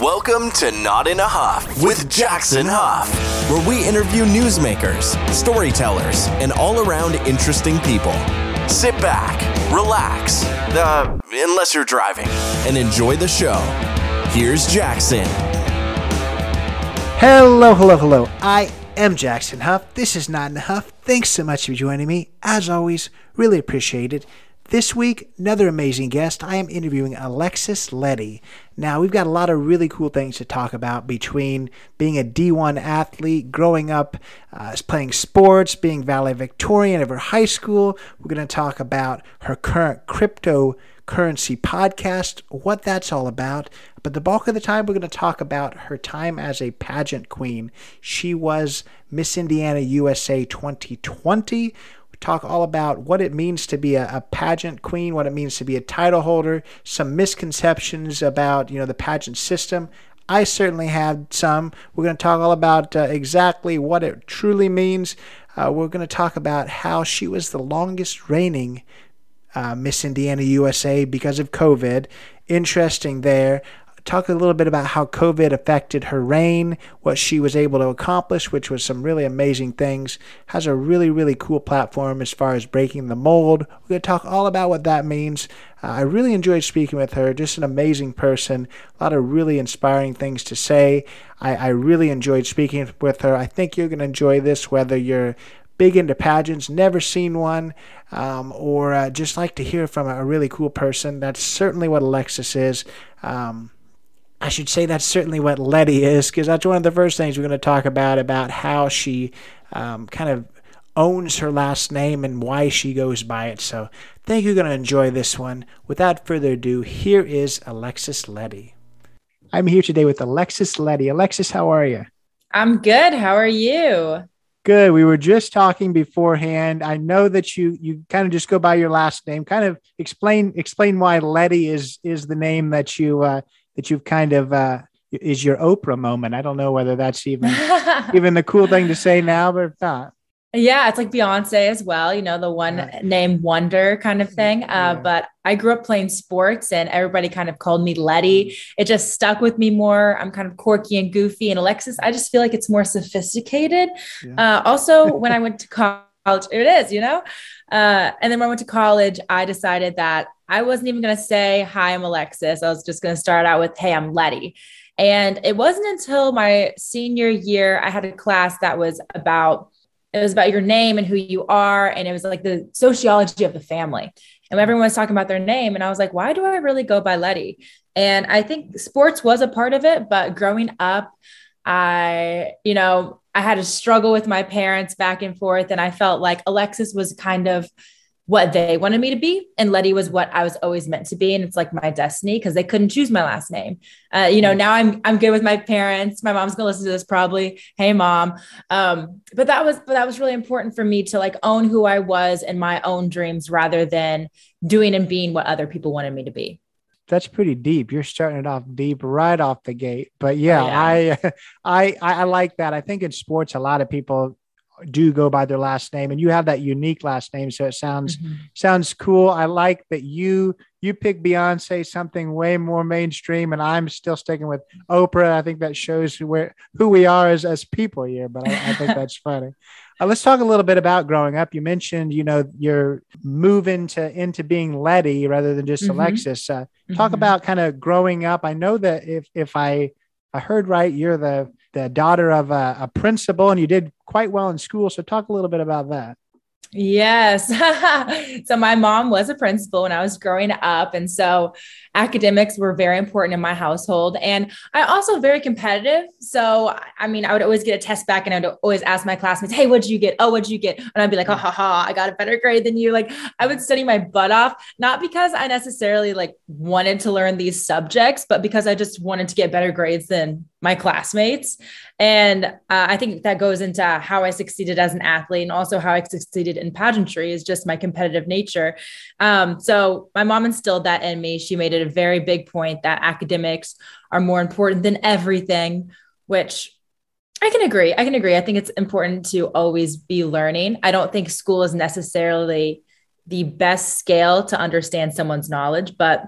Welcome to Not in a Huff with Jackson Huff, where we interview newsmakers, storytellers, and all around interesting people. Sit back, relax, uh, unless you're driving, and enjoy the show. Here's Jackson. Hello, hello, hello. I am Jackson Huff. This is Not in a Huff. Thanks so much for joining me. As always, really appreciate it. This week, another amazing guest. I am interviewing Alexis Lete. Now, we've got a lot of really cool things to talk about between being a D1 athlete, growing up uh, playing sports, being valedictorian of her high school. We're going to talk about her current cryptocurrency podcast, what that's all about. But the bulk of the time, we're going to talk about her time as a pageant queen. She was Miss Indiana USA 2020 talk all about what it means to be a, a, pageant queen, what it means to be a title holder, some misconceptions about you know the pageant system. I certainly had some. We're going to talk all about uh, exactly what it truly means. Uh, we're going to talk about how she was the longest reigning uh, Miss Indiana USA because of COVID. Interesting there talk a little bit about how COVID affected her reign, what she was able to accomplish, which was some really amazing things. Has a really, really cool platform as far as breaking the mold. We're going to talk all about what that means. Uh, I really enjoyed speaking with her, just an amazing person, a lot of really inspiring things to say. I, I really enjoyed speaking with her. I think you're going to enjoy this, whether you're big into pageants, never seen one, um, or uh, just like to hear from a really cool person. That's certainly what Alexis is. Um, I should say that's certainly what Lete is, because that's one of the first things we're going to talk about about how she um, kind of owns her last name and why she goes by it. So, I think you're going to enjoy this one. Without further ado, here is Alexis Lete. I'm here today with Alexis Lete. Alexis, how are you? I'm good. How are you? Good. We were just talking beforehand. I know that you you kind of just go by your last name. Kind of explain explain why Lete is is the name that you uh, that you've kind of uh, is your Oprah moment. I don't know whether that's even even the cool thing to say now, but not. Yeah, it's like Beyonce as well, you know, the one yeah. name wonder kind of thing. Uh, yeah. But I grew up playing sports and everybody kind of called me Lete. Mm-hmm. It just stuck with me more. I'm kind of quirky and goofy. And Alexis, I just feel like it's more sophisticated. Yeah. Uh, also, when I went to college, it is, you know? Uh, and then when I went to college, I decided that I wasn't even going to say, Hi, I'm Alexis. I was just going to start out with, Hey, I'm Lete. And it wasn't until my senior year, I had a class that was about, it was about your name and who you are. And it was like the sociology of the family. And everyone was talking about their name. And I was like, why do I really go by Lete? And I think sports was a part of it. But growing up, I, you know, I had a struggle with my parents back and forth. And I felt like Alexis was kind of, what they wanted me to be and lete was what i was always meant to be and it's like my destiny because they couldn't choose my last name. Uh, you know now i'm i'm good with my parents. My mom's gonna listen to this probably. Hey mom. Um, but that was but that was really important for me to like own who i was and my own dreams rather than doing and being what other people wanted me to be that's pretty deep. You're starting it off deep right off the gate. But yeah, oh, yeah, I, I, I like that. I think in sports, a lot of people do go by their last name and you have that unique last name so it sounds mm-hmm. sounds cool i like that you you pick beyonce something way more mainstream and i'm still sticking with oprah i think that shows where, who we are as, as people here but i, I think that's funny uh, let's talk a little bit about growing up you mentioned you know you're moving to into being lete rather than just mm-hmm. alexis uh, talk mm-hmm. about kind of growing up i know that if if i i heard right you're the the daughter of a, a principal, and you did quite well in school. So, talk a little bit about that. Yes. so my mom was a principal when I was growing up. And so academics were very important in my household. And I also very competitive. So, I mean, I would always get a test back and I'd always ask my classmates, Hey, what'd you get? Oh, what'd you get? And I'd be like, Oh, ha ha, I got a better grade than you. Like I would study my butt off, not because I necessarily like wanted to learn these subjects, but because I just wanted to get better grades than my classmates. And uh, I think that goes into how I succeeded as an athlete and also how I succeeded in pageantry is just my competitive nature. Um, so my mom instilled that in me. She made it a very big point that academics are more important than everything, which I can agree. I can agree. I think it's important to always be learning. I don't think school is necessarily the best scale to understand someone's knowledge, but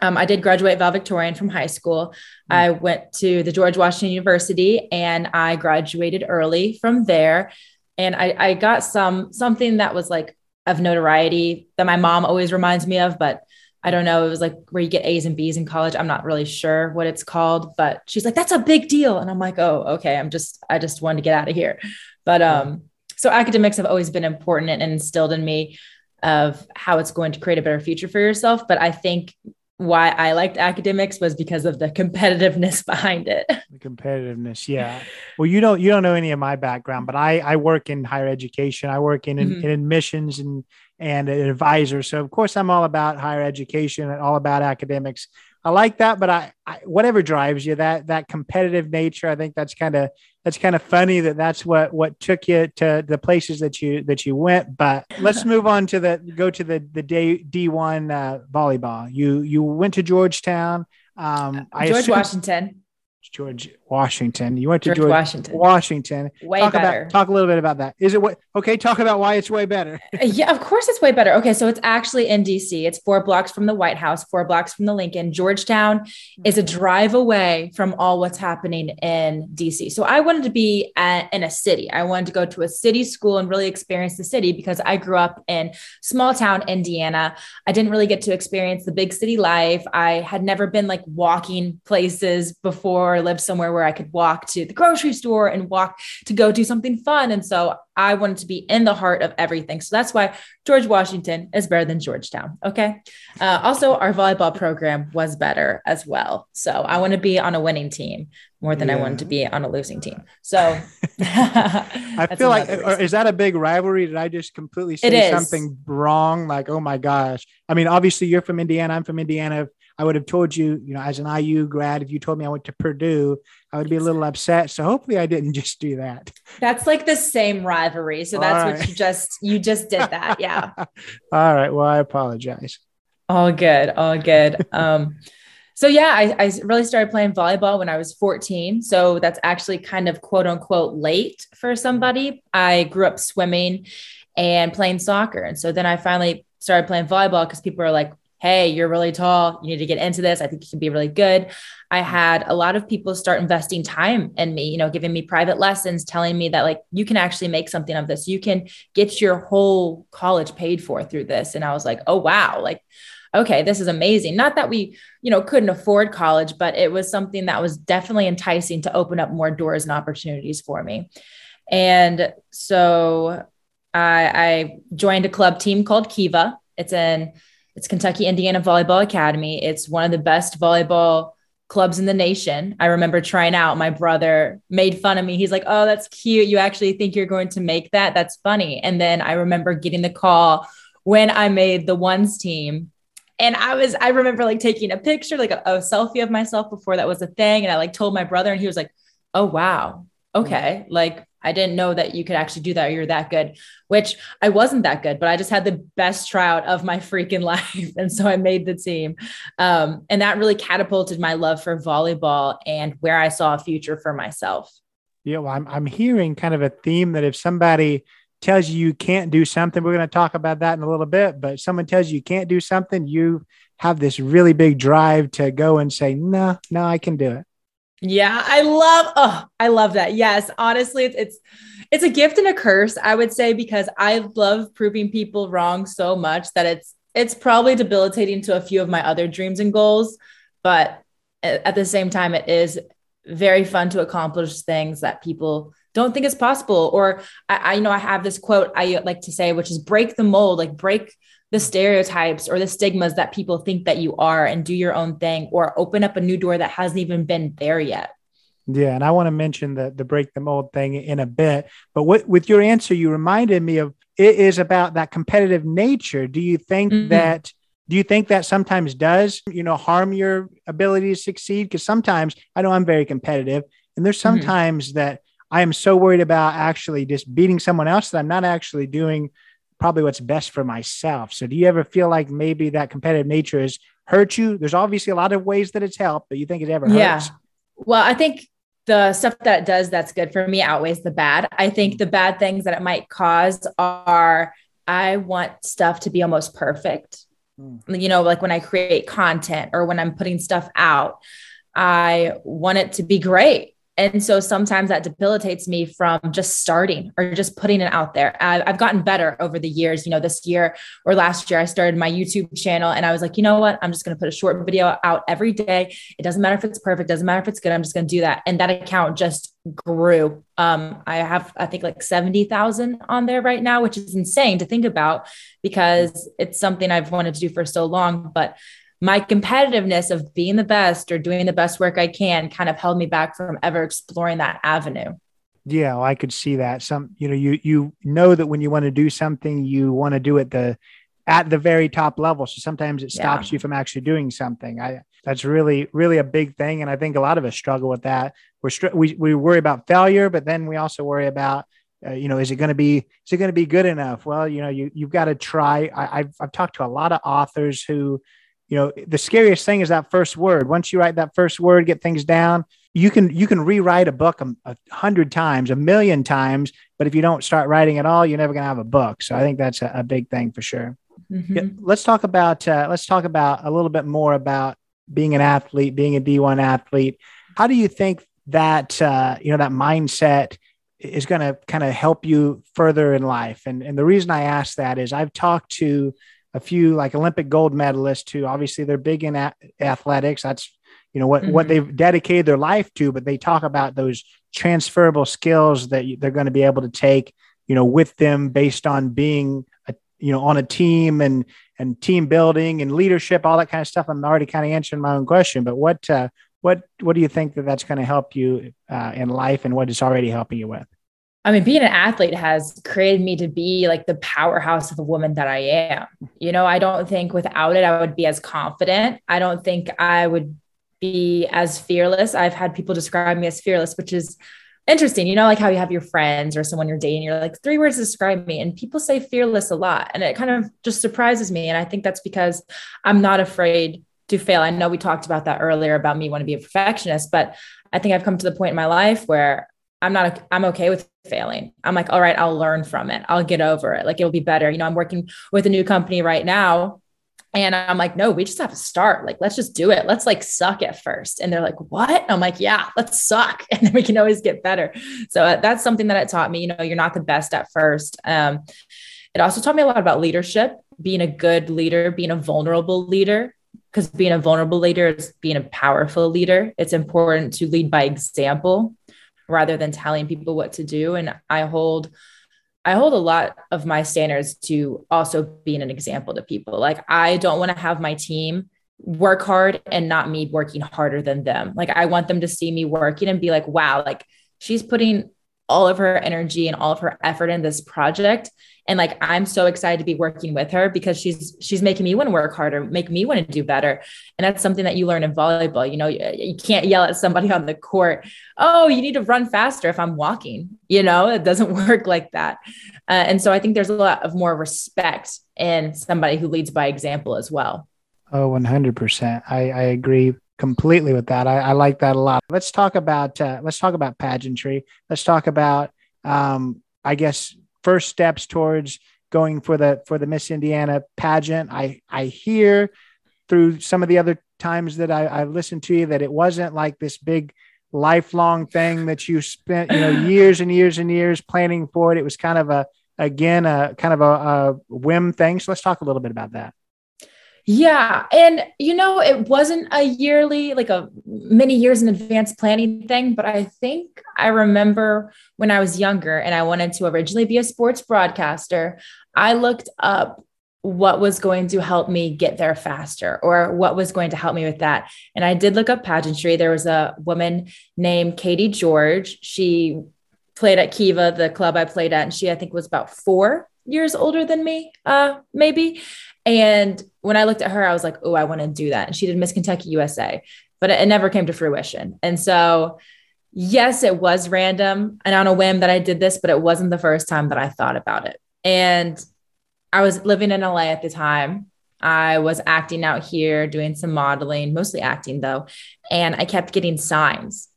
um, I did graduate valedictorian from high school. Mm-hmm. I went to the George Washington University and I graduated early from there. And I, I got some something that was like of notoriety that my mom always reminds me of, but I don't know. It was like where you get A's and B's in college. I'm not really sure what it's called, but she's like, that's a big deal. And I'm like, oh, okay. I'm just, I just wanted to get out of here. But um, so academics have always been important and instilled in me of how it's going to create a better future for yourself. But I think why I liked academics was because of the competitiveness behind it. The competitiveness, yeah. Well, you don't you don't know any of my background, but I I work in higher education. I work in, mm-hmm. in admissions and and an advisor. So of course I'm all about higher education and all about academics. I like that, but I, I whatever drives you that that competitive nature. I think that's kind of that's kind of funny that that's what what took you to the places that you that you went. But let's move on to the go to the the day D one uh, volleyball. You you went to Georgetown. Um, George assume, Washington. George Washington. You went to George, George Washington. Washington. Way talk better. About, talk a little bit about that. Is it what? Okay, talk about why it's way better. yeah, of course it's way better. Okay, so it's actually in DC. It's four blocks from the White House, four blocks from the Lincoln. Georgetown is a mm-hmm. drive away from all what's happening in DC. So I wanted to be at, in a city. I wanted to go to a city school and really experience the city because I grew up in small town Indiana. I didn't really get to experience the big city life. I had never been like walking places before, lived somewhere where I could walk to the grocery store and walk to go do something fun. And so I wanted to be in the heart of everything. So that's why George Washington is better than Georgetown. Okay. Uh, also, our volleyball program was better as well. So I want to be on a winning team more than yeah. I wanted to be on a losing team. So I feel like, is that a big rivalry? Did I just completely say something wrong? Like, oh my gosh. I mean, obviously, you're from Indiana. I'm from Indiana. I would have told you, you know, as an IU grad, if you told me I went to Purdue, I would be a little upset. So hopefully I didn't just do that. That's like the same rivalry. So that's right. what you just you just did that. Yeah. all right. Well, I apologize. All good. All good. Um so yeah, I, I really started playing volleyball when I was 14. So that's actually kind of quote unquote late for somebody. I grew up swimming and playing soccer. And so then I finally started playing volleyball because people are like, hey, you're really tall. You need to get into this. I think you can be really good. I mm. had a lot of people start investing time in me, you know, giving me private lessons, telling me that like you can actually make something of this. You can get your whole college paid for through this. And I was like, oh, wow. Like, okay, this is amazing. Not that we, you know, couldn't afford college, but it was something that was definitely enticing to open up more doors and opportunities for me. And so I, I joined a club team called Kiva. It's in it's Kentucky Indiana Volleyball Academy. It's one of the best volleyball clubs in the nation. I remember trying out. My brother made fun of me. He's like, "Oh, that's cute. You actually think you're going to make that? That's funny." And then I remember getting the call when I made the ones team. And I was, I remember like taking a picture, like a, a selfie of myself before that was a thing. And I like told my brother, and he was like, Oh, wow. Okay. Mm-hmm. Like I didn't know that you could actually do that. You're that good, which I wasn't that good, but I just had the best tryout of my freaking life. And so I made the team. Um, and that really catapulted my love for volleyball and where I saw a future for myself. Yeah. Well, I'm, I'm hearing kind of a theme that if somebody tells you you can't do something, we're going to talk about that in a little bit, but someone tells you you can't do something, you have this really big drive to go and say, no, no, I can do it. Yeah, I love oh, I love that. Yes, honestly, it's it's it's a gift and a curse, I would say, because I love proving people wrong so much that it's it's probably debilitating to a few of my other dreams and goals, but at the same time it is very fun to accomplish things that people don't think is possible or I, I you know I have this quote I like to say which is break the mold like break the stereotypes or the stigmas that people think that you are and do your own thing or open up a new door that hasn't even been there yet. Yeah, and I want to mention the the break the mold thing in a bit, but what, with your answer, you reminded me of it is about that competitive nature. Do you think mm-hmm. that do you think that sometimes does you know harm your ability to succeed? Because sometimes I know I'm very competitive, and there's mm-hmm. sometimes mm-hmm. that I am so worried about actually just beating someone else that I'm not actually doing probably what's best for myself. So do you ever feel like maybe that competitive nature has hurt you? There's obviously a lot of ways that it's helped, but you think it ever yeah. hurts? Well, I think the stuff that it does that's good for me outweighs the bad. I think the bad things that it might cause are I want stuff to be almost perfect. Mm. You know, like when I create content or when I'm putting stuff out, I want it to be great. And so sometimes that debilitates me from just starting or just putting it out there. I've gotten better over the years. You know, this year or last year, I started my YouTube channel and I was like, you know what? I'm just going to put a short video out every day. It doesn't matter if it's perfect, doesn't matter if it's good. I'm just going to do that. And that account just grew. Um, I have, I think, like 70,000 on there right now, which is insane to think about because it's something I've wanted to do for so long. But my competitiveness of being the best or doing the best work I can kind of held me back from ever exploring that avenue. Yeah, well, I could see that. Some, you know, you you know that when you want to do something, you want to do it the at the very top level. So sometimes it stops yeah. you from actually doing something. I that's really really a big thing, and I think a lot of us struggle with that. We're str- we we worry about failure, but then we also worry about uh, you know, is it going to be is it going to be good enough? Well, you know, you you've got to try. I, have I've talked to a lot of authors who you know the scariest thing is that first word. Once you write that first word get things down you can you can rewrite a book a, a hundred times a million times but if you don't start writing at all you're never going to have a book. So i think that's a, a big thing for sure. Mm-hmm. yeah, let's talk about uh, let's talk about a little bit more about being an athlete being a d1 athlete. How do you think that uh, you know that mindset is going to kind of help you further in life? And and the reason i ask that is i've talked to a few like Olympic gold medalists who obviously they're big in a- athletics. That's you know what mm-hmm. what they've dedicated their life to, but they talk about those transferable skills that they're going to be able to take you know with them based on being a, you know on a team and and team building and leadership, all that kind of stuff. I'm already kind of answering my own question, but what uh, what what do you think that that's going to help you uh, in life, and what it's already helping you with? I mean, being an athlete has created me to be like the powerhouse of a woman that I am. You know, I don't think without it, I would be as confident. I don't think I would be as fearless. I've had people describe me as fearless, which is interesting. You know, like how you have your friends or someone you're dating, you're like, three words describe me. And people say fearless a lot. And it kind of just surprises me. And I think that's because I'm not afraid to fail. I know we talked about that earlier about me wanting to be a perfectionist, but I think I've come to the point in my life where I'm not, I'm okay with failing. I'm like, all right, I'll learn from it. I'll get over it. Like it'll be better. You know, I'm working with a new company right now. And I'm like, no, we just have to start. Like, let's just do it. Let's like suck at first. And they're like, what? I'm like, yeah, let's suck. And then we can always get better. So uh, that's something that it taught me. You know, you're not the best at first. Um, it also taught me a lot about leadership, being a good leader, being a vulnerable leader, because being a vulnerable leader is being a powerful leader. It's important to lead by example rather than telling people what to do. And i hold i hold a lot of my standards to also being an example to people. Like i don't want to have my team work hard and not me working harder than them. Like i want them to see me working and be like wow like she's putting all of her energy and all of her effort in this project. And like i'm so excited to be working with her because she's she's making me want to work harder make me want to do better. And that's something that you learn in volleyball you know you, you can't yell at somebody on the court oh you need to run faster if i'm walking you know? It doesn't work like that. Uh, and so i think there's a lot of more respect in somebody who leads by example as well. Oh 100% i, I agree completely with that I, I like that a lot let's talk about uh, let's talk about pageantry let's talk about um, i guess first steps towards going for the for the Miss Indiana pageant. I I hear through some of the other times that I, I listened to you that it wasn't like this big lifelong thing that you spent you know years and years and years planning for it. It was kind of a again a kind of a, a whim thing. So let's talk a little bit about that. Yeah. And, you know, it wasn't a yearly, like a many years in advance planning thing, but I think I remember when I was younger and I wanted to originally be a sports broadcaster, I looked up what was going to help me get there faster or what was going to help me with that. And I did look up pageantry. There was a woman named Katie George. She played at Kiva, the club I played at, and she, I think, was about four years older than me, uh, maybe. And when I looked at her, I was like, oh, I want to do that. And she did Miss Kentucky USA, but it, it never came to fruition. And so, yes, it was random and on a whim that I did this, but it wasn't the first time that I thought about it. And I was living in LA at the time. I was acting out here, doing some modeling, mostly acting though. And I kept getting signs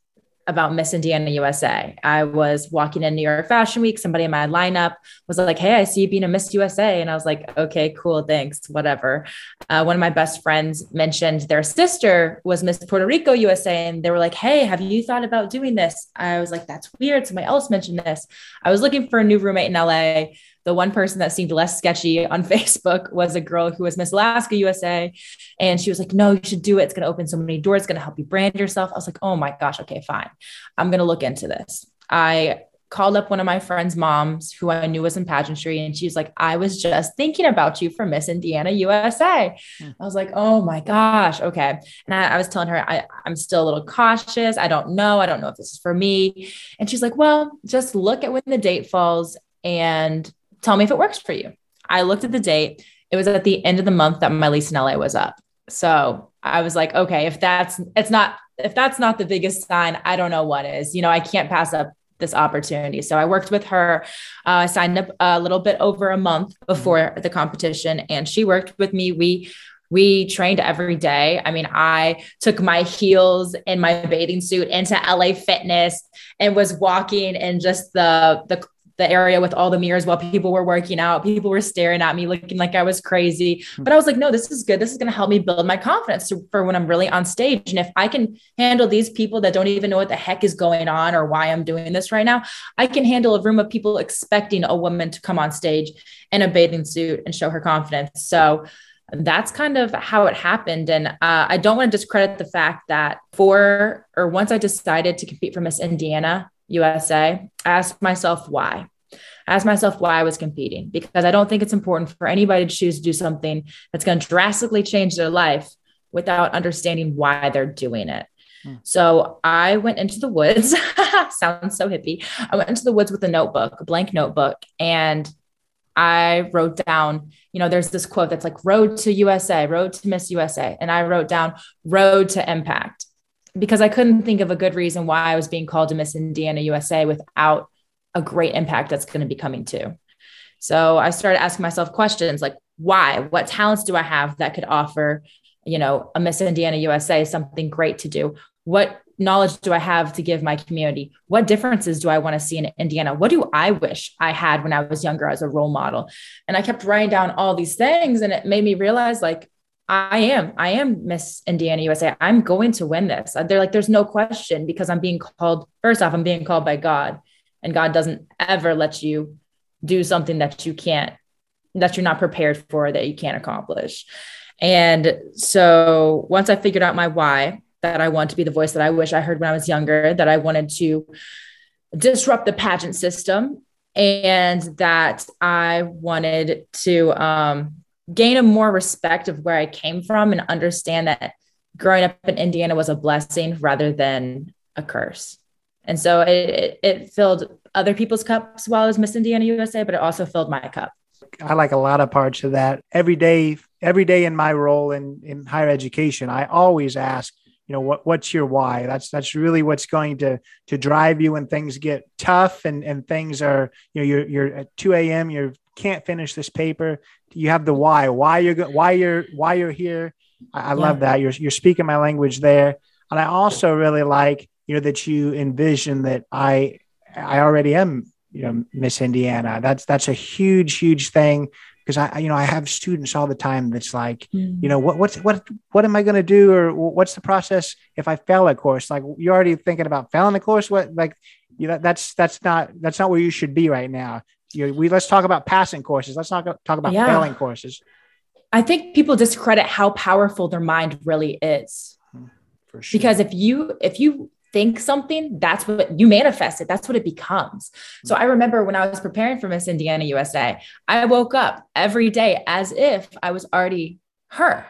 about Miss Indiana USA. I was walking in New York Fashion Week. Somebody in my lineup was like, Hey, I see you being a Miss USA. And I was like, Okay, cool. Thanks. Whatever. Uh, one of my best friends mentioned their sister was Miss Puerto Rico USA. And they were like, Hey, have you thought about doing this? I was like, That's weird. Somebody else mentioned this. I was looking for a new roommate in LA the one person that seemed less sketchy on Facebook was a girl who was Miss Alaska USA. And she was like, no, you should do it. It's going to open so many doors. It's going to help you brand yourself. I was like, oh my gosh, okay, fine. I'm going to look into this. I called up one of my friend's moms who I knew was in pageantry. And she's like, I was just thinking about you for Miss Indiana USA. Hmm. I was like, oh my gosh. Okay. And I, I was telling her, I, I'm still a little cautious. I don't know. I don't know if this is for me. And she's like, well, just look at when the date falls and tell me if it works for you. I looked at the date. It was at the end of the month that my lease in LA was up. So I was like, okay, if that's it's not if that's not the biggest sign, I don't know what is. You know, I can't pass up this opportunity. So I worked with her. Uh, I signed up a little bit over a month before the competition, and she worked with me. We we trained every day. I mean, I took my heels and my bathing suit into LA Fitness and was walking in just the the the area with all the mirrors while people were working out. People were staring at me, looking like I was crazy. Hmm. But I was like, no, this is good. This is going to help me build my confidence for when I'm really on stage. And if I can handle these people that don't even know what the heck is going on or why I'm doing this right now, I can handle a room of people expecting a woman to come on stage in a bathing suit and show her confidence. So, that's kind of how it happened. And uh, I don't want to discredit the fact that for or once I decided to compete for Miss Indiana, USA, I asked myself why. I asked myself why I was competing because I don't think it's important for anybody to choose to do something that's going to drastically change their life without understanding why they're doing it. Hmm. So I went into the woods. sounds so hippie. I went into the woods with a notebook, a blank notebook, and I wrote down, you know, there's this quote that's like road to USA, road to Miss USA. And I wrote down road to impact because I couldn't think of a good reason why I was being called to Miss Indiana USA without a great impact that's going to be coming too. So I started asking myself questions like, why? What talents do I have that could offer, you know, a Miss Indiana USA something great to do? What knowledge do I have to give my community? What differences do I want to see in Indiana? What do I wish I had when I was younger as a role model? And I kept writing down all these things, and it made me realize like I am. I am Miss Indiana USA. I'm going to win this. They're like, there's no question because I'm being called, first off, I'm being called by God. And God doesn't ever let you do something that you can't, that you're not prepared for, that you can't accomplish. And so once I figured out my why, that I want to be the voice that I wish I heard when I was younger, that I wanted to disrupt the pageant system, and that I wanted to um, gain a more respect of where I came from and understand that growing up in Indiana was a blessing rather than a curse. And so it, it, it filled other people's cups while I was Miss Indiana USA, but it also filled my cup. I like a lot of parts of that. Every day, every day in my role in, in higher education, I always ask, you know, what what's your why? That's that's really what's going to to drive you when things get tough and and things are, you know, you're you're at 2 a.m. you can't finish this paper you have the why, why you're go- why you're why you're here. I, I yeah. love that you're you're speaking my language there, and I also really like you know that you envision that I I already am you know Miss Indiana. That's that's a huge huge thing because I you know I have students all the time that's like mm. you know what what's what what am I going to do or what's the process if I fail a course like you're already thinking about failing the course what like you know that's that's not that's not where you should be right now you know, we let's talk about passing courses. Let's not talk about yeah. failing courses. I think people discredit how powerful their mind really is. Hmm, for sure. Because if you if you think something, that's what you manifest it. That's what it becomes. So I remember when I was preparing for Miss Indiana USA, I woke up every day as if I was already her.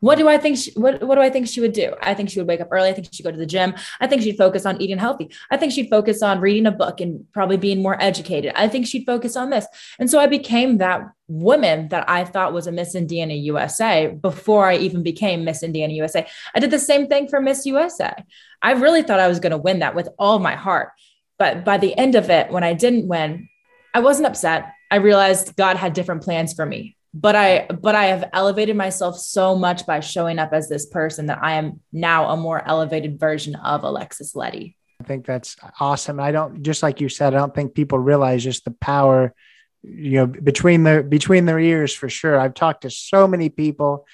What do I think? She, what What do I think she would do? I think she would wake up early. I think she'd go to the gym. I think she'd focus on eating healthy. I think she'd focus on reading a book and probably being more educated. I think she'd focus on this. And so I became that woman that I thought was a Miss Indiana USA before I even became Miss Indiana USA. I did the same thing for Miss USA. I really thought I was going to win that with all my heart. But by the end of it, when I didn't win, I wasn't upset. I realized God had different plans for me but I but I have elevated myself so much by showing up as this person that I am now a more elevated version of Alexis Lete. I think that's awesome. I don't just like you said. I don't think people realize just the power, you know, between their between their ears for sure. I've talked to so many people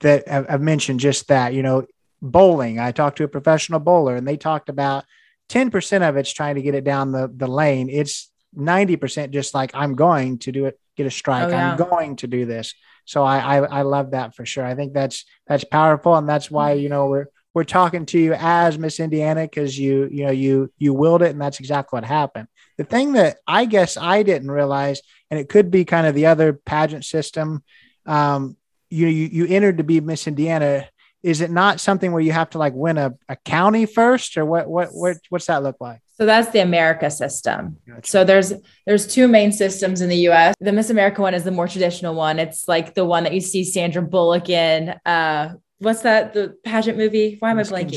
that have, mentioned just that. You know, bowling. I talked to a professional bowler, and they talked about ten percent of it's trying to get it down the the lane. It's ninety percent just like I'm going to do it, get a strike. Oh, yeah. I'm going to do this. So I, I I love that for sure. I think that's that's powerful, and that's why you know we're we're talking to you as Miss Indiana because you you know you you willed it and that's exactly what happened. The thing that I guess I didn't realize, and it could be kind of the other pageant system, um, you you you entered to be Miss Indiana. Is it not something where you have to like win a, a county first, or what what what what's that look like? So that's the America system. Gotcha. So there's there's two main systems in the US. The Miss America one is the more traditional one. It's like the one that you see Sandra Bullock in, uh, what's that the pageant movie? Why am I blanking?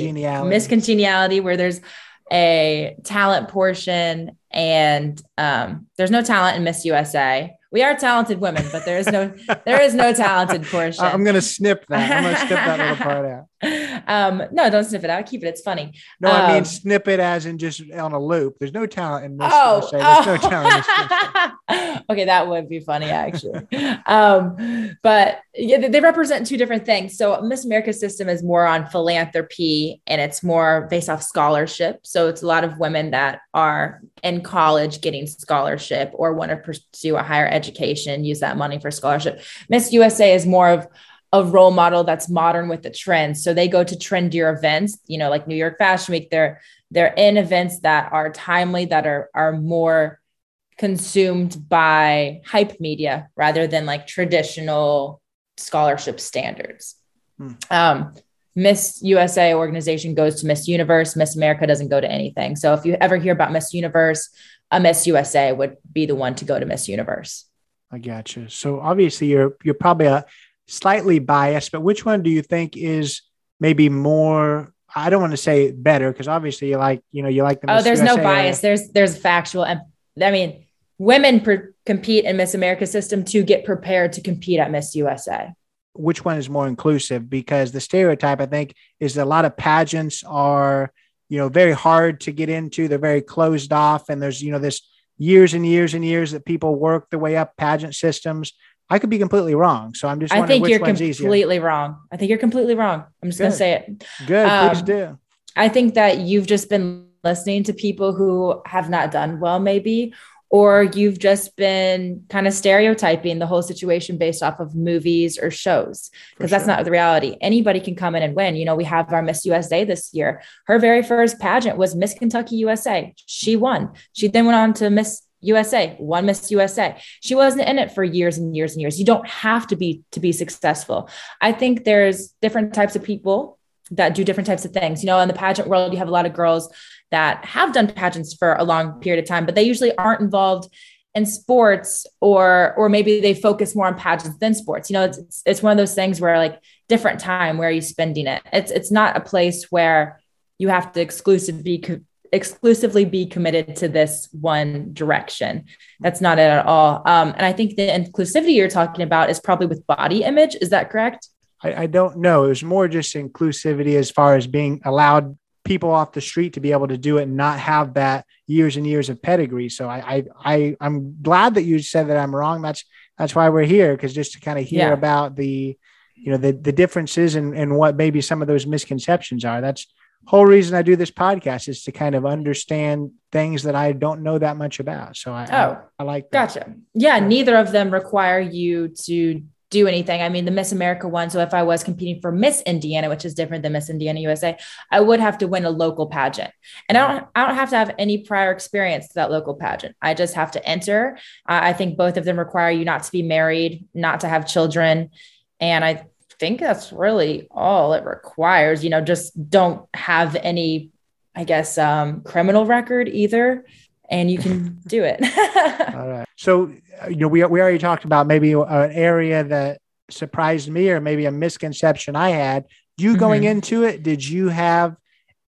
Miss Congeniality, where there's a talent portion and um, there's no talent in Miss USA we are talented women, but there is no there is no talented portion. I'm gonna snip that. I'm gonna snip that little part out. Um, no, don't snip it out. Keep it. It's funny. No, um, I mean um, snip it as in just on a loop. There's no talent in this. Oh, There's oh. no talent. okay, that would be funny actually. um, but yeah, they represent two different things. So Miss America system is more on philanthropy and it's more based off scholarship. So it's a lot of women that are in college getting scholarship or want to pursue a higher education, use that money for scholarship. Miss USA is more of a role model that's modern with the trends. So they go to trendier events, you know, like New York Fashion Week. They're they're in events that are timely, that are are more consumed by hype media rather than like traditional scholarship standards. Hmm. Um, Miss USA organization goes to Miss Universe. Miss America doesn't go to anything. So if you ever hear about Miss Universe, a Miss USA would be the one to go to Miss Universe. I gotcha. So obviously you're you're probably a slightly biased, but which one do you think is maybe more? I don't want to say better because obviously you like you know you like the. Oh, Miss there's USA no bias. There's there's factual, and I mean women per- compete in Miss America system to get prepared to compete at Miss USA. Which one is more inclusive? Because the stereotype I think is that a lot of pageants are you know very hard to get into. They're very closed off, and there's you know this years and years and years that people work their way up pageant systems. I could be completely wrong. So I'm just I think you're completely easier. wrong. I think you're completely wrong. I'm just going to say it. Good. Um, please do. I think that you've just been listening to people who have not done well, maybe, or you've just been kind of stereotyping the whole situation based off of movies or shows because sure. that's not the reality. Anybody can come in and win. You know, we have our Miss USA this year. Her very first pageant was Miss Kentucky USA. She won. She then went on to Miss USA, one Miss USA. She wasn't in it for years and years and years. You don't have to be to be successful. I think there's different types of people that do different types of things. You know, in the pageant world, you have a lot of girls that have done pageants for a long period of time, but they usually aren't involved in sports or or maybe they focus more on pageants than sports. You know, it's it's one of those things where like different time where are you spending it? It's it's not a place where you have to exclusively exclusively be committed to this one direction. That's not it at all. Um, and I think the inclusivity you're talking about is probably with body image. Is that correct? I, I don't know. It was more just inclusivity as far as being allowed people off the street to be able to do it and not have that years and years of pedigree. So I, I, I I'm glad that you said that I'm wrong. That's that's why we're here because just to kind of hear yeah. about the, you know, the the differences and and what maybe some of those misconceptions are. That's whole reason I do this podcast is to kind of understand things that I don't know that much about. So I, oh, I, I like that. Gotcha. Yeah. Neither of them require you to do anything. I mean, the Miss America one. So if I was competing for Miss Indiana, which is different than Miss Indiana USA, I would have to win a local pageant, and I don't. I don't have to have any prior experience to that local pageant. I just have to enter. Uh, I think both of them require you not to be married, not to have children, and I think that's really all it requires. You know, just don't have any, I guess, um, criminal record either, and you can do it. all right. So, uh, you know, we, we already talked about maybe an area that surprised me or maybe a misconception I had. You going mm-hmm. into it, did you have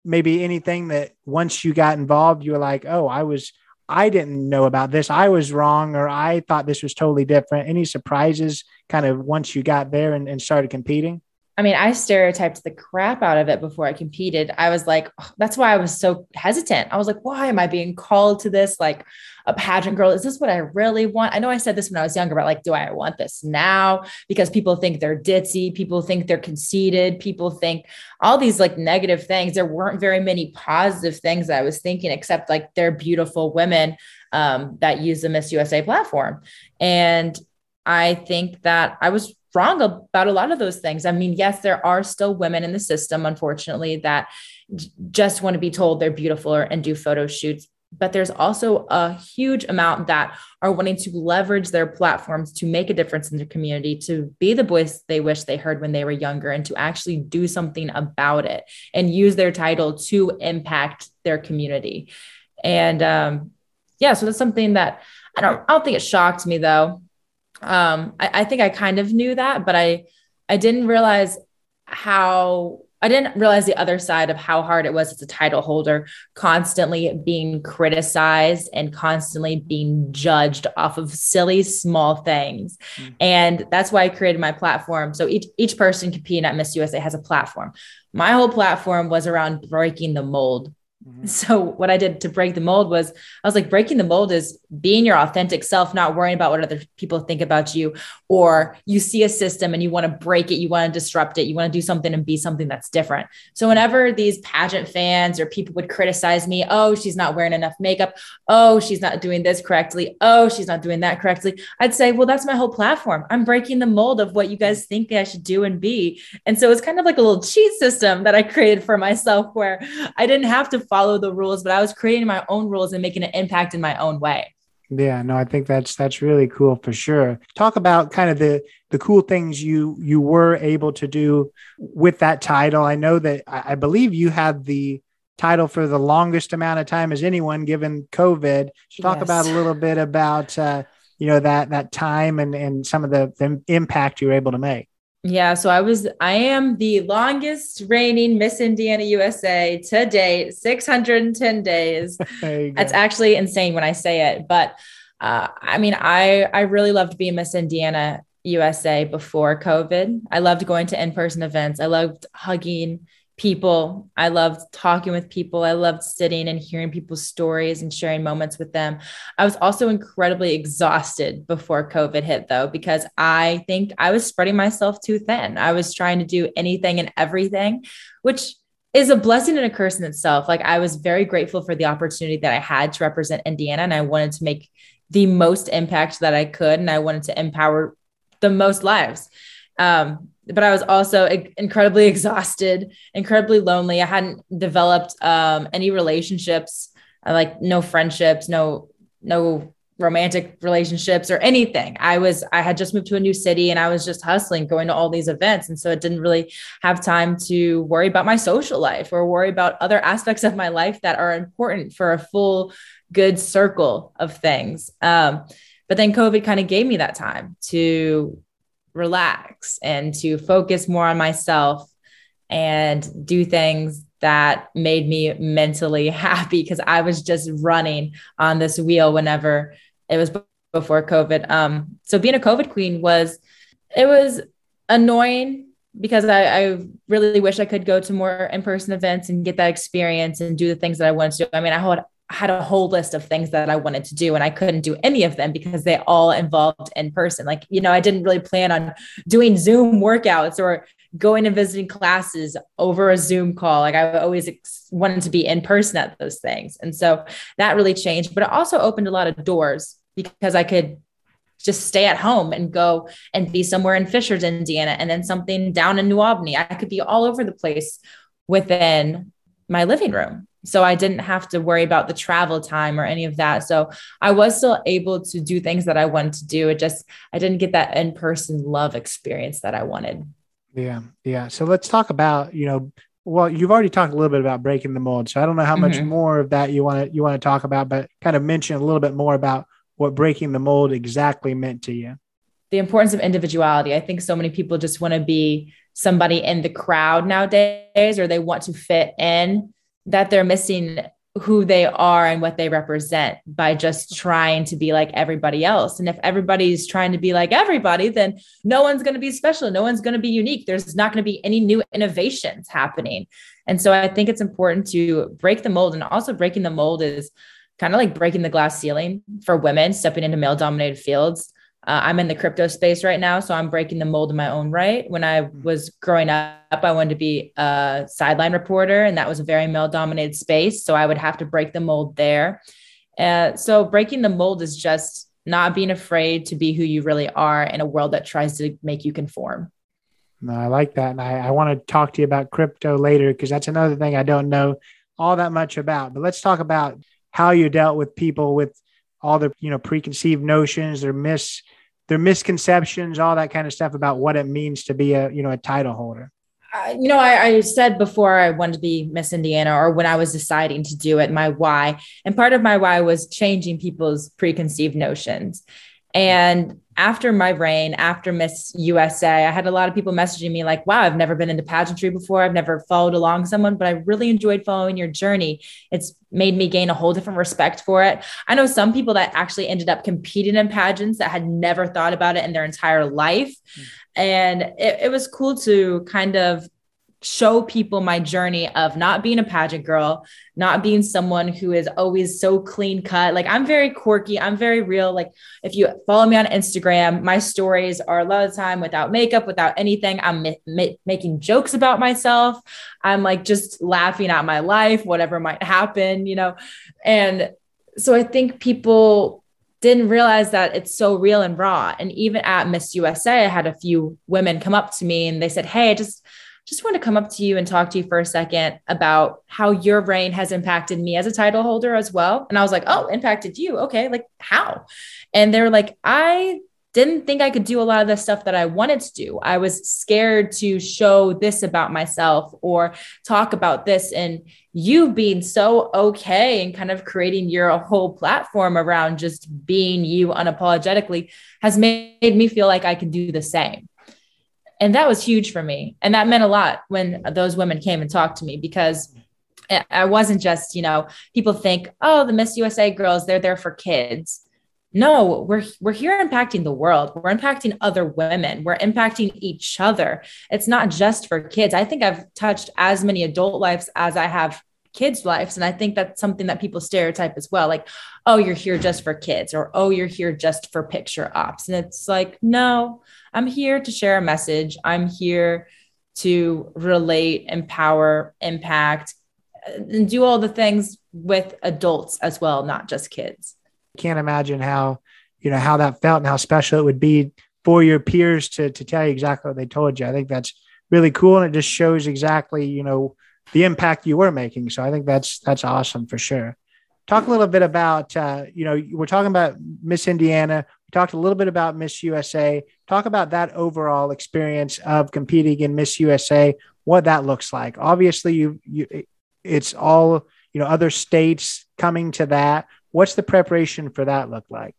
maybe anything that once you got involved, you were like, oh, I was, I didn't know about this. I was wrong, or I thought this was totally different. Any surprises kind of once you got there and, and started competing? I mean, I stereotyped the crap out of it before I competed. I was like, oh, that's why I was so hesitant. I was like, why am I being called to this? Like a pageant girl, is this what I really want? I know I said this when I was younger, but like, do I want this now? Because people think they're ditzy, people think they're conceited, people think all these like negative things. There weren't very many positive things that I was thinking, except like they're beautiful women um, that use the Miss USA platform. And I think that I was wrong about a lot of those things. I mean, yes, there are still women in the system, unfortunately, that just want to be told they're beautiful and do photo shoots. But there's also a huge amount that are wanting to leverage their platforms to make a difference in their community, to be the voice they wish they heard when they were younger, and to actually do something about it and use their title to impact their community. And um, yeah, so that's something that I don't, I don't think it shocked me though um, I, I think I kind of knew that, but I I didn't realize how I didn't realize the other side of how hard it was as a title holder, constantly being criticized and constantly being judged off of silly small things. Mm-hmm. And that's why I created my platform. So each each person competing at Miss USA has a platform. My whole platform was around breaking the mold Mm-hmm. So what I did to break the mold was I was like breaking the mold is being your authentic self, not worrying about what other people think about you or you see a system and you want to break it, you want to disrupt it, you want to do something and be something that's different. So whenever these pageant fans or people would criticize me, oh, she's not wearing enough makeup, oh, she's not doing this correctly, oh, she's not doing that correctly, I'd say, well, that's my whole platform. I'm breaking the mold of what you guys think I should do and be. And so it's kind of like a little cheat system that I created for myself where I didn't have to follow the rules, but I was creating my own rules and making an impact in my own way. Yeah, no, I think that's that's really cool for sure. Talk about kind of the the cool things you you were able to do with that title. I know that I, I believe you had the title for the longest amount of time as anyone given COVID. So talk yes. about a little bit about uh, you know that that time and and some of the, the impact you were able to make. Yeah, so I was I am the longest reigning Miss Indiana USA to date, 610 days. That's actually insane when I say it, but uh, I mean, I I really loved being Miss Indiana USA before COVID. I loved going to in-person events. I loved hugging people. I loved talking with people. I loved sitting and hearing people's stories and sharing moments with them. I was also incredibly exhausted before COVID hit, though, because I think I was spreading myself too thin. I was trying to do anything and everything, which is a blessing and a curse in itself. Like I was very grateful for the opportunity that I had to represent Indiana and I wanted to make the most impact that I could and I wanted to empower the most lives. Um, but I was also incredibly exhausted, incredibly lonely. I hadn't developed um, any relationships, like no friendships, no no romantic relationships or anything. I was I had just moved to a new city and I was just hustling, going to all these events, and so it didn't really have time to worry about my social life or worry about other aspects of my life that are important for a full good circle of things. Um, but then COVID kind of gave me that time to relax and to focus more on myself and do things that made me mentally happy because I was just running on this wheel whenever it was before COVID. Um, so being a COVID queen was it was annoying because I, I really wish I could go to more in-person events and get that experience and do the things that I wanted to do. I mean, I had had a whole list of things that I wanted to do and I couldn't do any of them because they all involved in person. Like, you know, I didn't really plan on doing Zoom workouts or going and visiting classes over a Zoom call. Like I always ex- wanted to be in person at those things. And so that really changed, but it also opened a lot of doors because I could just stay at home and go and be somewhere in Fishers, Indiana, and then something down in New Albany. I could be all over the place within my living room. So I didn't have to worry about the travel time or any of that. So I was still able to do things that I wanted to do. It just, I didn't get that in person love experience that I wanted. Yeah. Yeah. So let's talk about, you know, well, you've already talked a little bit about breaking the mold. So I don't know how much mm-hmm. more of that you want to, you want to talk about, but kind of mention a little bit more about what breaking the mold exactly meant to you. The importance of individuality. I think so many people just want to be somebody in the crowd nowadays, or they want to fit in that they're missing who they are and what they represent by just trying to be like everybody else. And if everybody's trying to be like everybody, then no one's going to be special. No one's going to be unique. There's not going to be any new innovations happening. And so I think it's important to break the mold. And also, breaking the mold is kind of like breaking the glass ceiling for women stepping into male dominated fields. Uh, I'm in the crypto space right now, so I'm breaking the mold in my own right. When I hmm. was growing up, I wanted to be a sideline reporter, and that was a very male dominated space. So I would have to break the mold there. Uh, so breaking the mold is just not being afraid to be who you really are in a world that tries to make you conform. No, I like that. And I, I want to talk to you about crypto later because that's another thing I don't know all that much about. But let's talk about how you dealt with people with all their you know preconceived notions, their mis their misconceptions, all that kind of stuff about what it means to be a you know a title holder. Uh, you know, I, I, said before I wanted to be Miss Indiana, or when I was deciding to do it, my why, and part of my why was changing people's preconceived notions. And after my reign, after Miss USA, I had a lot of people messaging me like, wow, I've never been into pageantry before. I've never followed along someone, but I really enjoyed following your journey. It's made me gain a whole different respect for it. I know some people that actually ended up competing in pageants that had never thought about it in their entire life. Mm-hmm. And it, it was cool to kind of show people my journey of not being a pageant girl, not being someone who is always so clean cut. Like I'm very quirky, I'm very real. Like if you follow me on Instagram, my stories are a lot of the time without makeup, without anything. I'm ma- ma- making jokes about myself. I'm like just laughing at my life, whatever might happen, you know. And so I think people didn't realize that it's so real and raw. And even at Miss USA, I had a few women come up to me and they said, Hey, I just just want to come up to you and talk to you for a second about how your reign has impacted me as a title holder as well. And I was like, oh, impacted you. Okay. Like, how? And they were like, I didn't think I could do a lot of the stuff that I wanted to do. I was scared to show this about myself or talk about this. And you being so okay and kind of creating your whole platform around just being you unapologetically has made me feel like I can do the same and that was huge for me. And that meant a lot when those women came and talked to me because i wasn't just you know people think oh the miss usa girls they're there for kids. No we're we're here impacting the world. We're impacting other women. We're impacting each other. It's not just for kids. I think i've touched as many adult lives as i have kids lives and i think that's something that people stereotype as well like oh you're here just for kids or oh you're here just for picture ops and it's like no I'm here to share a message. I'm here to relate, empower, impact, uh, and do all the things with adults as well, not just kids. Can't imagine how, you know, how that felt and how special it would be for your peers to to tell you exactly what they told you. I think that's really cool and it just shows exactly, you know, the impact you were making. So I think that's that's awesome for sure. Talk a little bit about, uh, you know, we're talking about Miss Indiana. We talked a little bit about Miss USA. Talk about that overall experience of competing in Miss USA, what that looks like. Obviously, you, you it's all, you know, other states coming to that. What's the preparation for that look like?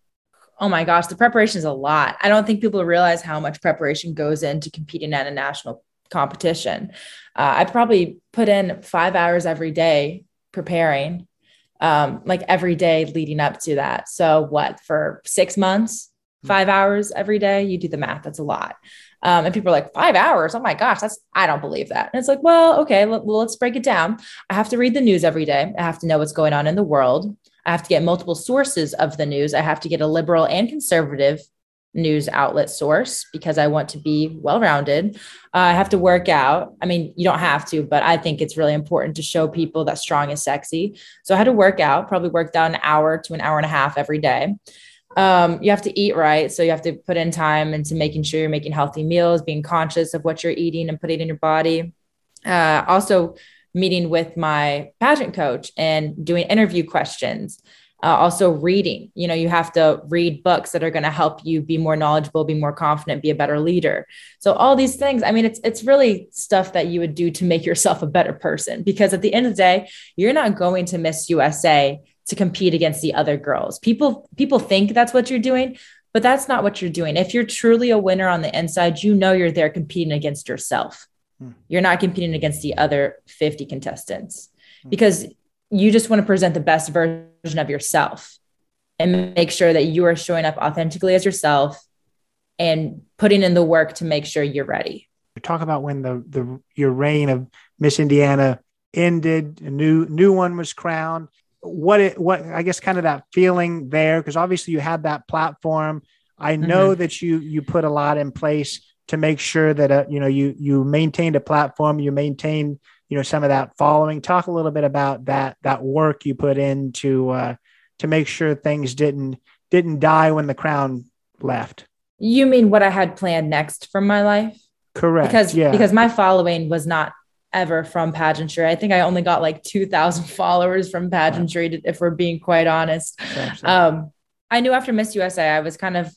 Oh my gosh, the preparation is a lot. I don't think people realize how much preparation goes into competing at a national competition. Uh, I probably put in five hours every day preparing um, like every day leading up to that. So what for six months, hmm. five hours every day? You do the math. That's a lot. Um, and people are like, five hours. Oh my gosh, that's, I don't believe that. And it's like, well, okay, well, let's break it down. I have to read the news every day. I have to know what's going on in the world. I have to get multiple sources of the news. I have to get a liberal and conservative news outlet source because I want to be well rounded. Uh, I have to work out. I mean, you don't have to, but I think it's really important to show people that strong is sexy. So I had to work out, probably worked out an hour to an hour and a half every day. Um, you have to eat right. So you have to put in time into making sure you're making healthy meals, being conscious of what you're eating and putting in your body. Uh, also, meeting with my pageant coach and doing interview questions uh, also reading. You know you have to read books that are going to help you be more knowledgeable be more confident be a better leader. So all these things i mean it's it's really stuff that you would do to make yourself a better person because at the end of the day you're not going to miss usa to compete against the other girls. People people think that's what you're doing but that's not what you're doing. If you're truly a winner on the inside you know you're there competing against yourself. Hmm. you're not competing against the other 50 contestants. Because you just want to present the best version of yourself and make sure that you are showing up authentically as yourself and putting in the work to make sure you're ready. Talk about when the the your reign of Miss Indiana ended, a new new one was crowned. What it what I guess kind of that feeling there because obviously you had that platform. I know mm-hmm. that you you put a lot in place to make sure that uh, you know you you maintained a platform, you maintained you know some of that following. Talk a little bit about that that work you put into uh, to make sure things didn't didn't die when the crown left. You mean what I had planned next for my life? Correct. Because yeah. because my following was not ever from pageantry. I think I only got like 2000 followers from pageantry if we're being quite honest. Um, I knew after Miss USA I was kind of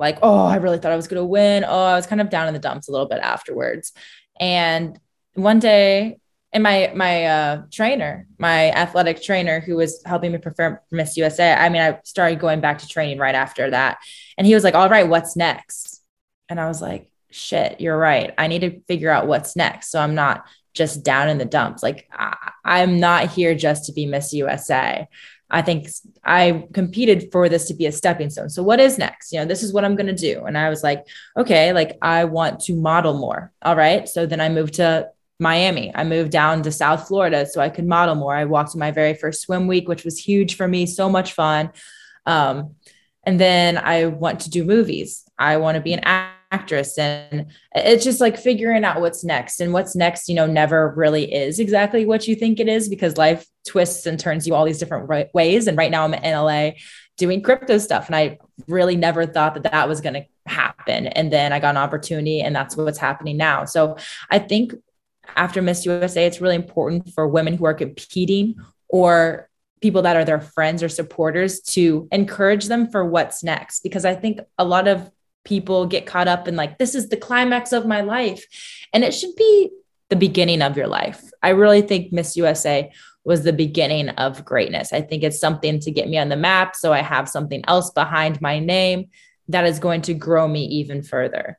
like, oh, I really thought I was going to win. Oh, I was kind of down in the dumps a little bit afterwards. And one day and my my uh, trainer, my athletic trainer who was helping me prepare for Miss USA. I mean, I started going back to training right after that, and he was like, "All right, what's next?" And I was like, "Shit, you're right. I need to figure out what's next, so I'm not just down in the dumps. Like I, I'm not here just to be Miss USA. I think I competed for this to be a stepping stone. So what is next? You know, this is what I'm going to do. And I was like, okay, like I want to model more. All right. So then I moved to Miami. I moved down to South Florida so I could model more. I walked my very first swim week, which was huge for me, so much fun. Um, and then I want to do movies. I want to be an actress. And it's just like figuring out what's next. And what's next, you know, never really is exactly what you think it is because life twists and turns you all these different ways. And right now I'm in LA doing crypto stuff. And I really never thought that that was going to happen. And then I got an opportunity, and that's what's happening now. So I think after Miss USA, it's really important for women who are competing or people that are their friends or supporters to encourage them for what's next. Because I think a lot of people get caught up in like, this is the climax of my life. And it should be the beginning of your life. I really think Miss USA was the beginning of greatness. I think it's something to get me on the map. So I have something else behind my name that is going to grow me even further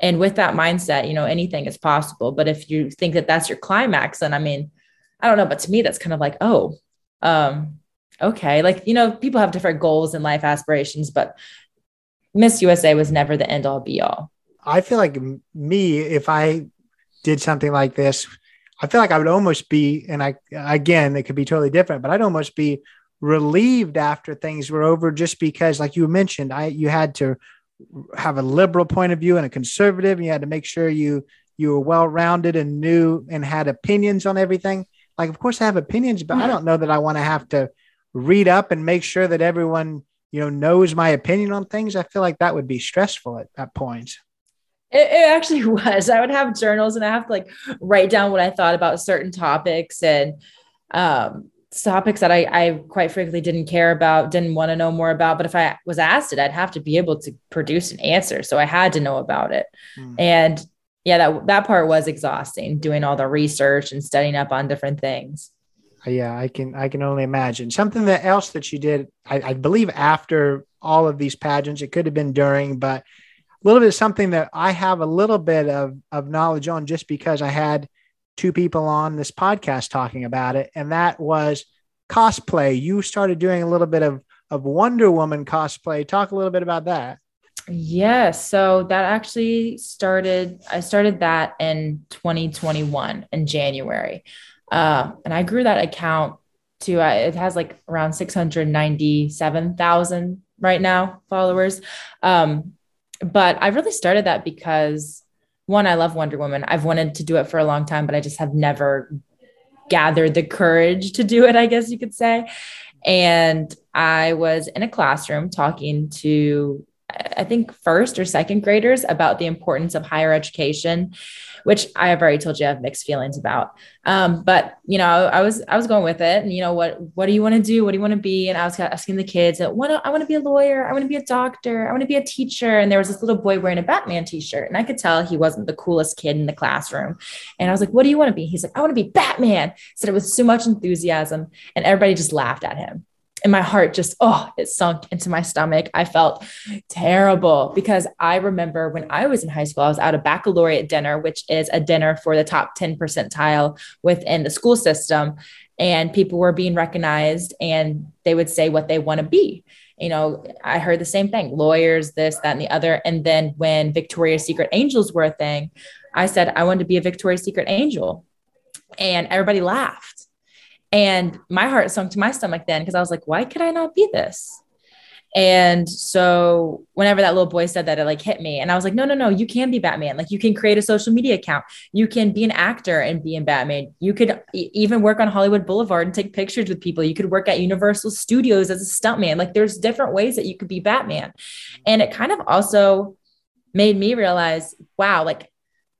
and with that mindset you know anything is possible. But if you think that that's your climax then i mean i don't know. But to me that's kind of like oh um okay. Like you know people have different goals and life aspirations but miss usa was never the end all be all i feel like me if i did something like this i feel like i would almost be and i again it could be totally different but i'd almost be relieved after things were over just because like you mentioned i you had to have a liberal point of view and a conservative. And you had to make sure you you were well rounded and knew and had opinions on everything. Like, of course, I have opinions, but I don't know that I want to have to read up and make sure that everyone you know knows my opinion on things. I feel like that would be stressful at, at points. It, it actually was. I would have journals and I have to like write down what I thought about certain topics and um topics that I, I quite frankly didn't care about, didn't want to know more about. But if I was asked it, I'd have to be able to produce an answer. So I had to know about it. Mm. And yeah, that that part was exhausting, doing all the research and studying up on different things. Yeah, I can I can only imagine. Something that else that you did, I, I believe after all of these pageants, it could have been during, but a little bit of something that I have a little bit of, of knowledge on just because I had two people on this podcast talking about it, and that was cosplay. You started doing a little bit of of Wonder Woman cosplay. Talk a little bit about that. Yes. So that actually started, I started that in 2021 in January. Uh, and I grew that account to, uh, it has like around 697,000 right now followers. Um, but I really started that because one, I love Wonder Woman. I've wanted to do it for a long time, but I just have never gathered the courage to do it, I guess you could say. And I was in a classroom talking to I think first or second graders about the importance of higher education, which I have already told you I have mixed feelings about. Um, but you know, I was I was going with it, and you know what what do you want to do? What do you want to be? And I was asking the kids, what I want to be a lawyer, I want to be a doctor, I want to be a teacher. And there was this little boy wearing a Batman t-shirt, and I could tell he wasn't the coolest kid in the classroom. And I was like, what do you want to be? He's like, I want to be Batman. Said it with so much enthusiasm, and everybody just laughed at him and my heart just oh it sunk into my stomach. I felt terrible because i remember when i was in high school i was at a baccalaureate dinner which is a dinner for the top 10 percentile within the school system. And people were being recognized and they would say what they want to be. You know i heard the same thing lawyers this that and the other. And then when victoria's secret angels were a thing i said i wanted to be a victoria's secret angel. And everybody laughed and my heart sunk to my stomach then because I was like, why could I not be this? And so whenever that little boy said that, it like hit me. And I was like, no, no, no, you can be Batman. Like you can create a social media account. You can be an actor and be in Batman. You could e- even work on Hollywood Boulevard and take pictures with people. You could work at Universal Studios as a stuntman. Like there's different ways that you could be Batman. And it kind of also made me realize, wow, like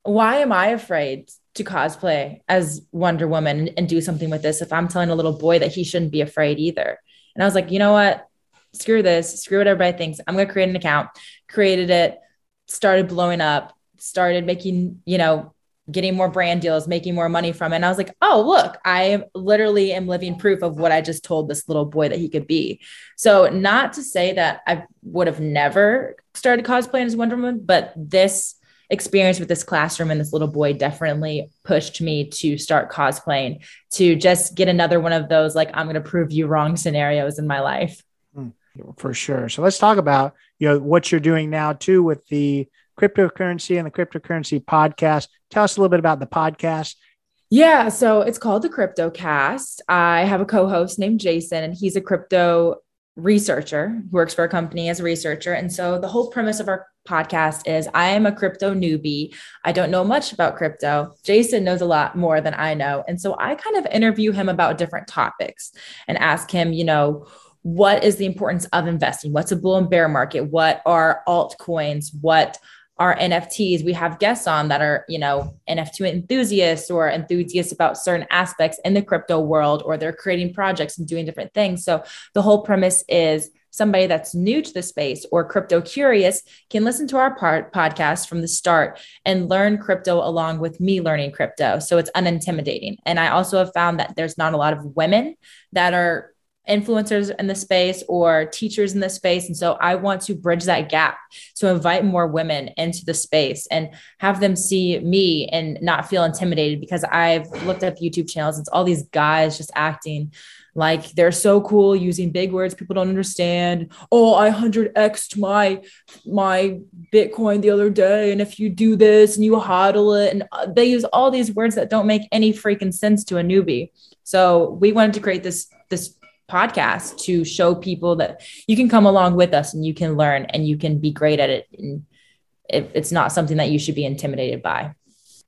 why am I afraid to cosplay as Wonder Woman and, do something with this if I'm telling a little boy that he shouldn't be afraid either. And I was like, you know what? Screw this. Screw what everybody thinks. I'm going to create an account. Created it, started blowing up, started making, you know, getting more brand deals, making more money from it. And I was like, oh, look, I literally am living proof of what I just told this little boy that he could be. So, not to say that I would have never started cosplaying as Wonder Woman, but this experience with this classroom and this little boy definitely pushed me to start cosplaying to just get another one of those like i'm going to prove you wrong scenarios in my life. Hmm, for sure. So let's talk about you know what you're doing now too with the cryptocurrency and the cryptocurrency podcast. Tell us a little bit about the podcast. Yeah, so it's called the CryptoCast. I have a co-host named Jason, and he's a crypto researcher who works for a company as a researcher. And so the whole premise of our podcast is I am a crypto newbie. I don't know much about crypto. Jason knows a lot more than I know. And so I kind of interview him about different topics and ask him, you know, what is the importance of investing? What's a bull and bear market? What are altcoins? What our NFTs. We have guests on that are, you know, NFT enthusiasts or enthusiasts about certain aspects in the crypto world, or they're creating projects and doing different things. So the whole premise is somebody that's new to the space or crypto curious can listen to our part podcast from the start and learn crypto along with me learning crypto. So it's unintimidating. And I also have found that there's not a lot of women that are influencers in the space or teachers in the space. And so I want to bridge that gap to invite more women into the space and have them see me and not feel intimidated because I've looked up YouTube channels. It's all these guys just acting like they're so cool using big words people don't understand. Oh, I 100x my my Bitcoin the other day. And if you do this and you hodl it, and uh, they use all these words that don't make any freaking sense to a newbie. So we wanted to create this this podcast to show people that you can come along with us and you can learn and you can be great at it. And it, it's not something that you should be intimidated by.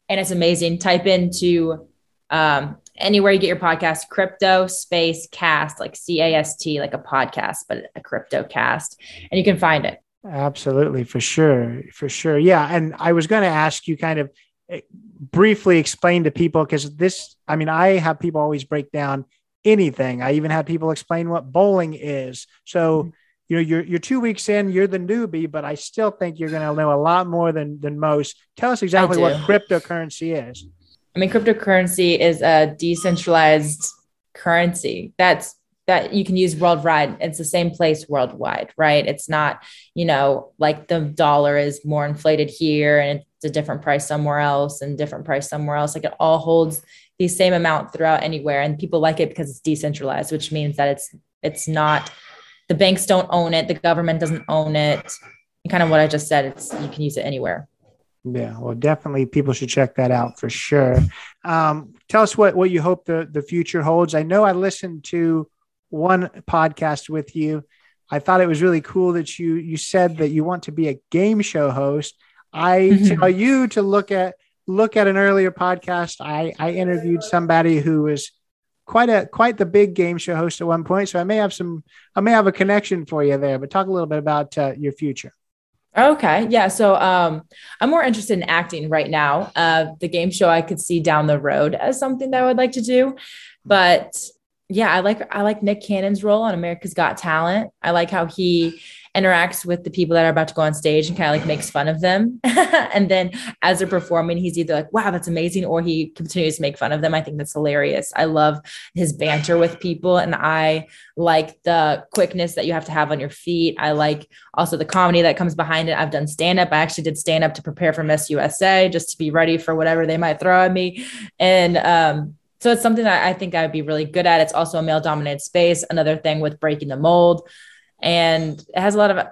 And it's amazing. Type into um, anywhere you get your podcast, crypto space cast, like C A S T, like a podcast, but a crypto cast, and you can find it. Absolutely, for sure, for sure. Yeah, and I was going to ask you kind of eh, briefly explain to people because this, I mean, I have people always break down anything. I even had people explain what bowling is. So, mm-hmm. you know, you're you're two weeks in, you're the newbie, but I still think you're going to know a lot more than than most. Tell us exactly what cryptocurrency is. I mean, cryptocurrency is a decentralized currency that's that you can use worldwide. It's the same place worldwide, right? It's not, you know, like the dollar is more inflated here and it's a different price somewhere else and different price somewhere else. Like it all holds the same amount throughout anywhere and people like it because it's decentralized which means that it's it's not the banks don't own it the government doesn't own it. And kind of what i just said it's you can use it anywhere. Yeah well definitely people should check that out for sure. Um, tell us what what you hope the the future holds. I know i listened to one podcast with you. I thought it was really cool that you you said that you want to be a game show host. I tell you to look at look at an earlier podcast, I, I interviewed somebody who was quite a quite the big game show host at one point. So I may have some I may have a connection for you there. But talk a little bit about uh, your future. Okay. Yeah. So um, I'm more interested in acting right now. Uh, the game show I could see down the road as something that I would like to do. But yeah, I like I like Nick Cannon's role on America's Got Talent. I like how he interacts with the people that are about to go on stage and kind of like makes fun of them. and then as they're performing, he's either like, wow, that's amazing, or he continues to make fun of them. I think that's hilarious. I love his banter with people. And I like the quickness that you have to have on your feet. I like also the comedy that comes behind it. I've done stand up. I actually did stand up to prepare for Miss USA just to be ready for whatever they might throw at me. And um, so it's something that I think I would be really good at. It's also a male dominated space. Another thing with breaking the mold, and it has a lot of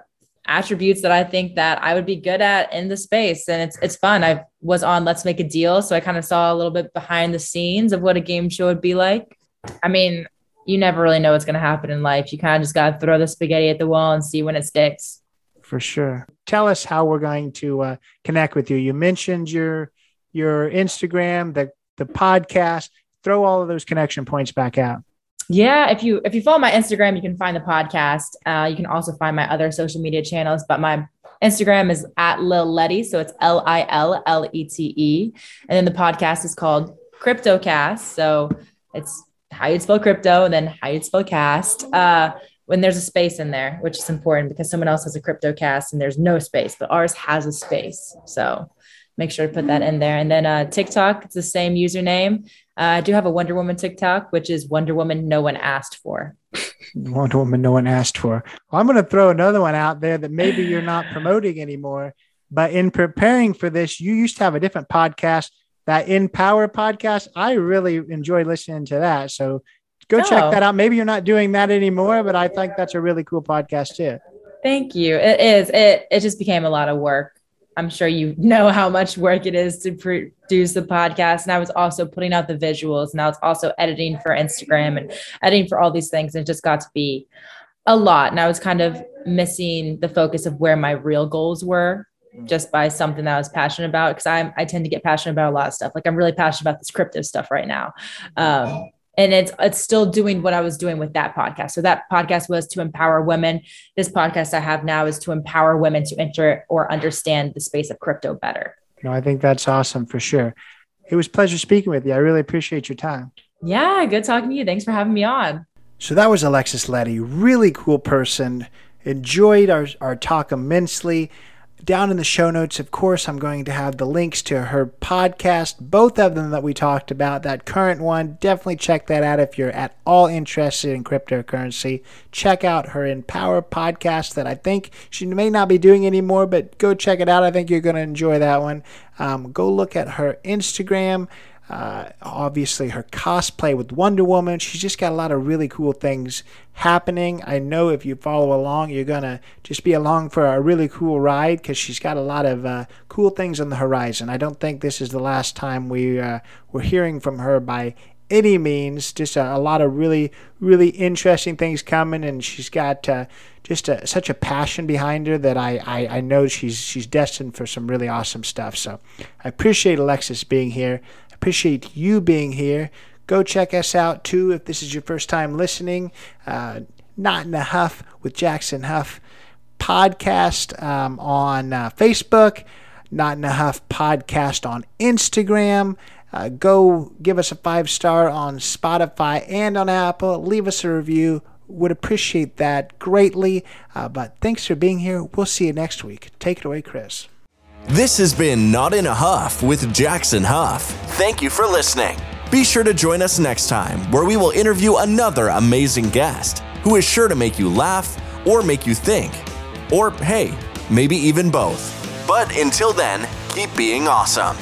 attributes that I think that I would be good at in the space. And it's it's fun. I was on Let's Make a Deal, so I kind of saw a little bit behind the scenes of what a game show would be like. I mean, you never really know what's going to happen in life. You kind of just got to throw the spaghetti at the wall and see when it sticks. For sure. Tell us how we're going to uh, connect with you. You mentioned your your Instagram, the the podcast throw all of those connection points back out. Yeah, if you if you follow my Instagram, you can find the podcast. Uh, you can also find my other social media channels, but my Instagram is at Lil Lete, so it's L I L L E T E, and then the podcast is called CryptoCast. So it's how you spell crypto and then how you spell cast. Uh, when there's a space in there, which is important because someone else has a CryptoCast and there's no space, but ours has a space. So make sure to put that in there. And then uh, TikTok, it's the same username. Uh, I do have a Wonder Woman TikTok, which is Wonder Woman No One Asked For. Wonder Woman No One Asked For. Well, I'm going to throw another one out there that maybe you're not promoting anymore. But in preparing for this, you used to have a different podcast, that Empower podcast. I really enjoy listening to that. So go oh. check that out. Maybe you're not doing that anymore, but I think that's a really cool podcast too. Thank you. It is. It it just became a lot of work. I'm sure you know how much work it is to produce the podcast. And I was also putting out the visuals. And I was also editing for Instagram and editing for all these things. And it just got to be a lot. And I was kind of missing the focus of where my real goals were just by something that I was passionate about. Cause I'm, I tend to get passionate about a lot of stuff. Like I'm really passionate about this crypto stuff right now. Um, and it's it's still doing what I was doing with that podcast. So that podcast was to empower women. This podcast I have now is to empower women to enter or understand the space of crypto better. No, I think that's awesome for sure. It was pleasure speaking with you. I really appreciate your time. Yeah, good talking to you. Thanks for having me on. So that was Alexis Lete, really cool person. Enjoyed our, our talk immensely. Down in the show notes, of course, I'm going to have the links to her podcast, both of them that we talked about. That current one, definitely check that out if you're at all interested in cryptocurrency. Check out her Empower podcast that I think she may not be doing anymore, but go check it out. I think you're going to enjoy that one. Um, go look at her Instagram. Uh, obviously, her cosplay with Wonder Woman. She's just got a lot of really cool things happening. I know if you follow along, you're going to just be along for a really cool ride because she's got a lot of uh, cool things on the horizon. I don't think this is the last time we, uh, we're hearing from her by any means. Just a, a, lot of really, really interesting things coming, and she's got uh, just a, such a passion behind her that I, I, I know she's she's destined for some really awesome stuff. So I appreciate Alexis being here. Appreciate you being here. Go check us out too if this is your first time listening. Uh, Not in a Huff with Jackson Huff podcast um, on uh, Facebook. Not in a Huff podcast on Instagram. Uh, go give us a five star on Spotify and on Apple. Leave us a review. Would appreciate that greatly. Uh, but thanks for being here. We'll see you next week. Take it away, Chris. This has been Not in a Huff with Jackson Huff. Thank you for listening. Be sure to join us next time where we will interview another amazing guest who is sure to make you laugh or make you think. Or hey, maybe even both. But until then, keep being awesome.